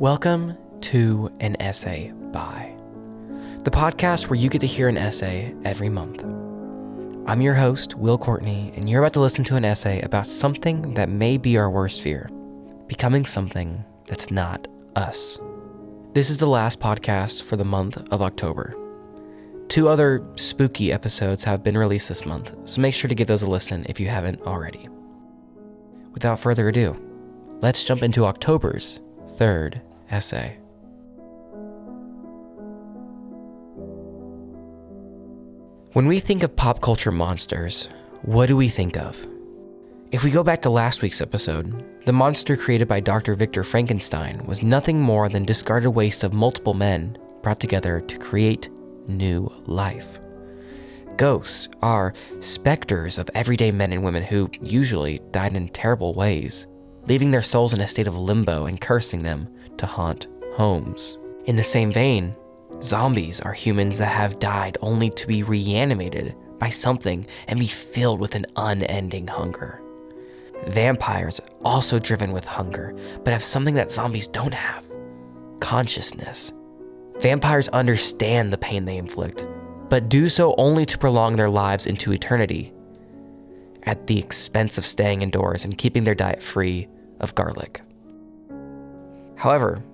Welcome to An Essay By, the podcast where you get to hear an essay every month. I'm your host, Will Courtney, and you're about to listen to an essay about something that may be our worst fear becoming something that's not us. This is the last podcast for the month of October. Two other spooky episodes have been released this month, so make sure to give those a listen if you haven't already. Without further ado, let's jump into October's third essay. When we think of pop culture monsters, what do we think of? If we go back to last week's episode, the monster created by Dr. Victor Frankenstein was nothing more than discarded waste of multiple men brought together to create new life. Ghosts are specters of everyday men and women who usually died in terrible ways, leaving their souls in a state of limbo and cursing them to haunt homes. In the same vein, zombies are humans that have died only to be reanimated by something and be filled with an unending hunger. Vampires are also driven with hunger, but have something that zombies don't have consciousness. Vampires understand the pain they inflict, but do so only to prolong their lives into eternity at the expense of staying indoors and keeping their diet free of garlic. However,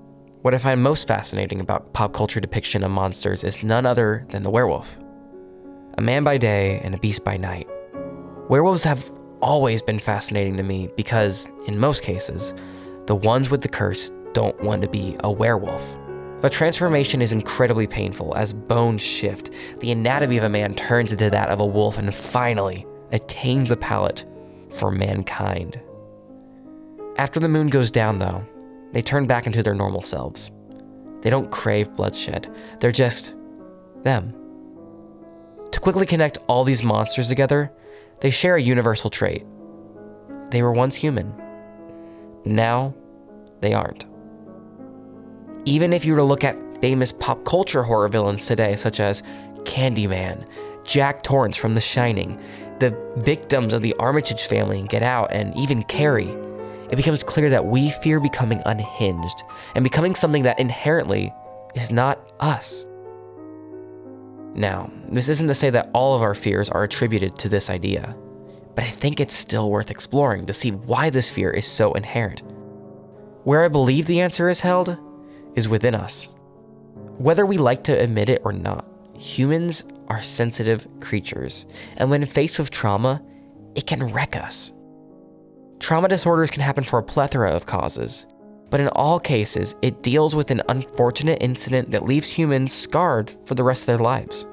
what I find most fascinating about pop culture depiction of monsters is none other than the werewolf. A man by day and a beast by night. Werewolves have always been fascinating to me because, in most cases, the ones with the curse don't want to be a werewolf. The transformation is incredibly painful as bones shift, the anatomy of a man turns into that of a wolf, and finally attains a palate for mankind. After the moon goes down, though, they turn back into their normal selves. They don't crave bloodshed, they're just them. To quickly connect all these monsters together, they share a universal trait. They were once human. Now, they aren't. Even if you were to look at famous pop culture horror villains today, such as Candyman, Jack Torrance from The Shining, the victims of the Armitage family in Get Out, and even Carrie, it becomes clear that we fear becoming unhinged and becoming something that inherently is not us. Now, this isn't to say that all of our fears are attributed to this idea, but I think it's still worth exploring to see why this fear is so inherent. Where I believe the answer is held is within us. Whether we like to admit it or not, humans are sensitive creatures, and when faced with trauma, it can wreck us. Trauma disorders can happen for a plethora of causes, but in all cases, it deals with an unfortunate incident that leaves humans scarred for the rest of their lives.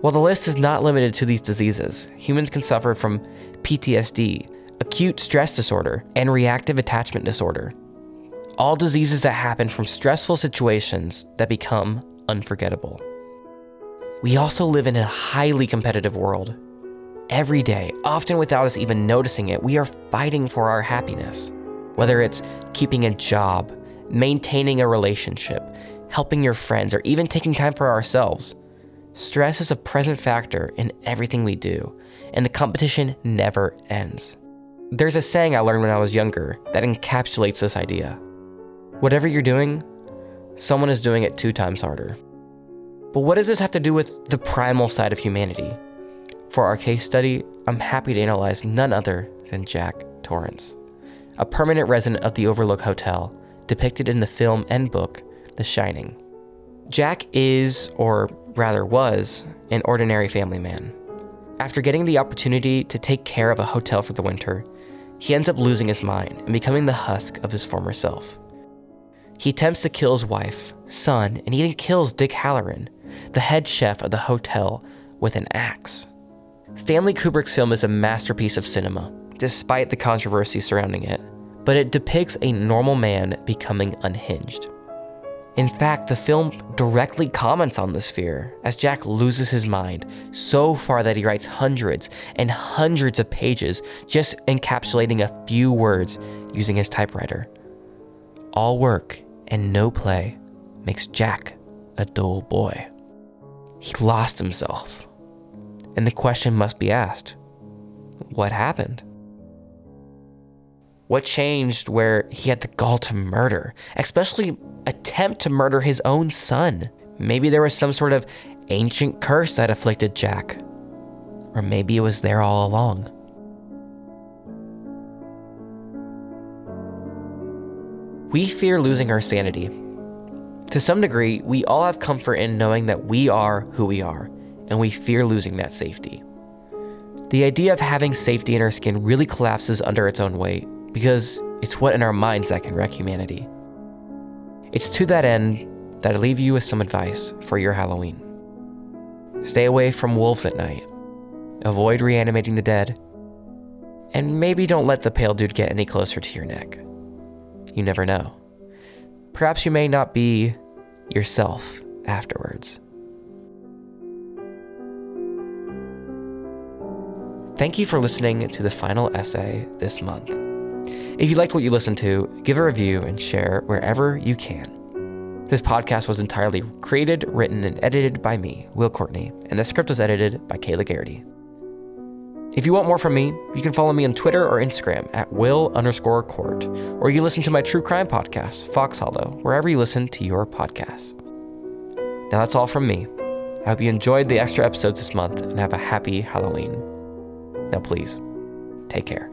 While the list is not limited to these diseases, humans can suffer from PTSD, acute stress disorder, and reactive attachment disorder, all diseases that happen from stressful situations that become unforgettable. We also live in a highly competitive world. Every day, often without us even noticing it, we are fighting for our happiness. Whether it's keeping a job, maintaining a relationship, helping your friends, or even taking time for ourselves. Stress is a present factor in everything we do, and the competition never ends. There's a saying I learned when I was younger that encapsulates this idea Whatever you're doing, someone is doing it two times harder. But what does this have to do with the primal side of humanity? For our case study, I'm happy to analyze none other than Jack Torrance, a permanent resident of the Overlook Hotel, depicted in the film and book The Shining. Jack is, or rather was, an ordinary family man. After getting the opportunity to take care of a hotel for the winter, he ends up losing his mind and becoming the husk of his former self. He attempts to kill his wife, son, and even kills Dick Hallorann, the head chef of the hotel, with an axe. Stanley Kubrick's film is a masterpiece of cinema, despite the controversy surrounding it, but it depicts a normal man becoming unhinged. In fact, the film directly comments on this fear as Jack loses his mind so far that he writes hundreds and hundreds of pages just encapsulating a few words using his typewriter. All work and no play makes Jack a dull boy. He lost himself. And the question must be asked what happened? What changed where he had the gall to murder, especially attempt to murder his own son? Maybe there was some sort of ancient curse that afflicted Jack. Or maybe it was there all along. We fear losing our sanity. To some degree, we all have comfort in knowing that we are who we are, and we fear losing that safety. The idea of having safety in our skin really collapses under its own weight because it's what in our minds that can wreck humanity. It's to that end that I leave you with some advice for your Halloween. Stay away from wolves at night, avoid reanimating the dead, and maybe don't let the pale dude get any closer to your neck. You never know. Perhaps you may not be yourself afterwards. Thank you for listening to the final essay this month. If you liked what you listened to, give a review and share wherever you can. This podcast was entirely created, written, and edited by me, Will Courtney, and the script was edited by Kayla Garrity. If you want more from me, you can follow me on Twitter or Instagram at will underscore court, or you can listen to my true crime podcast, Fox Hollow, wherever you listen to your podcasts. Now that's all from me. I hope you enjoyed the extra episodes this month and have a happy Halloween. Now please, take care.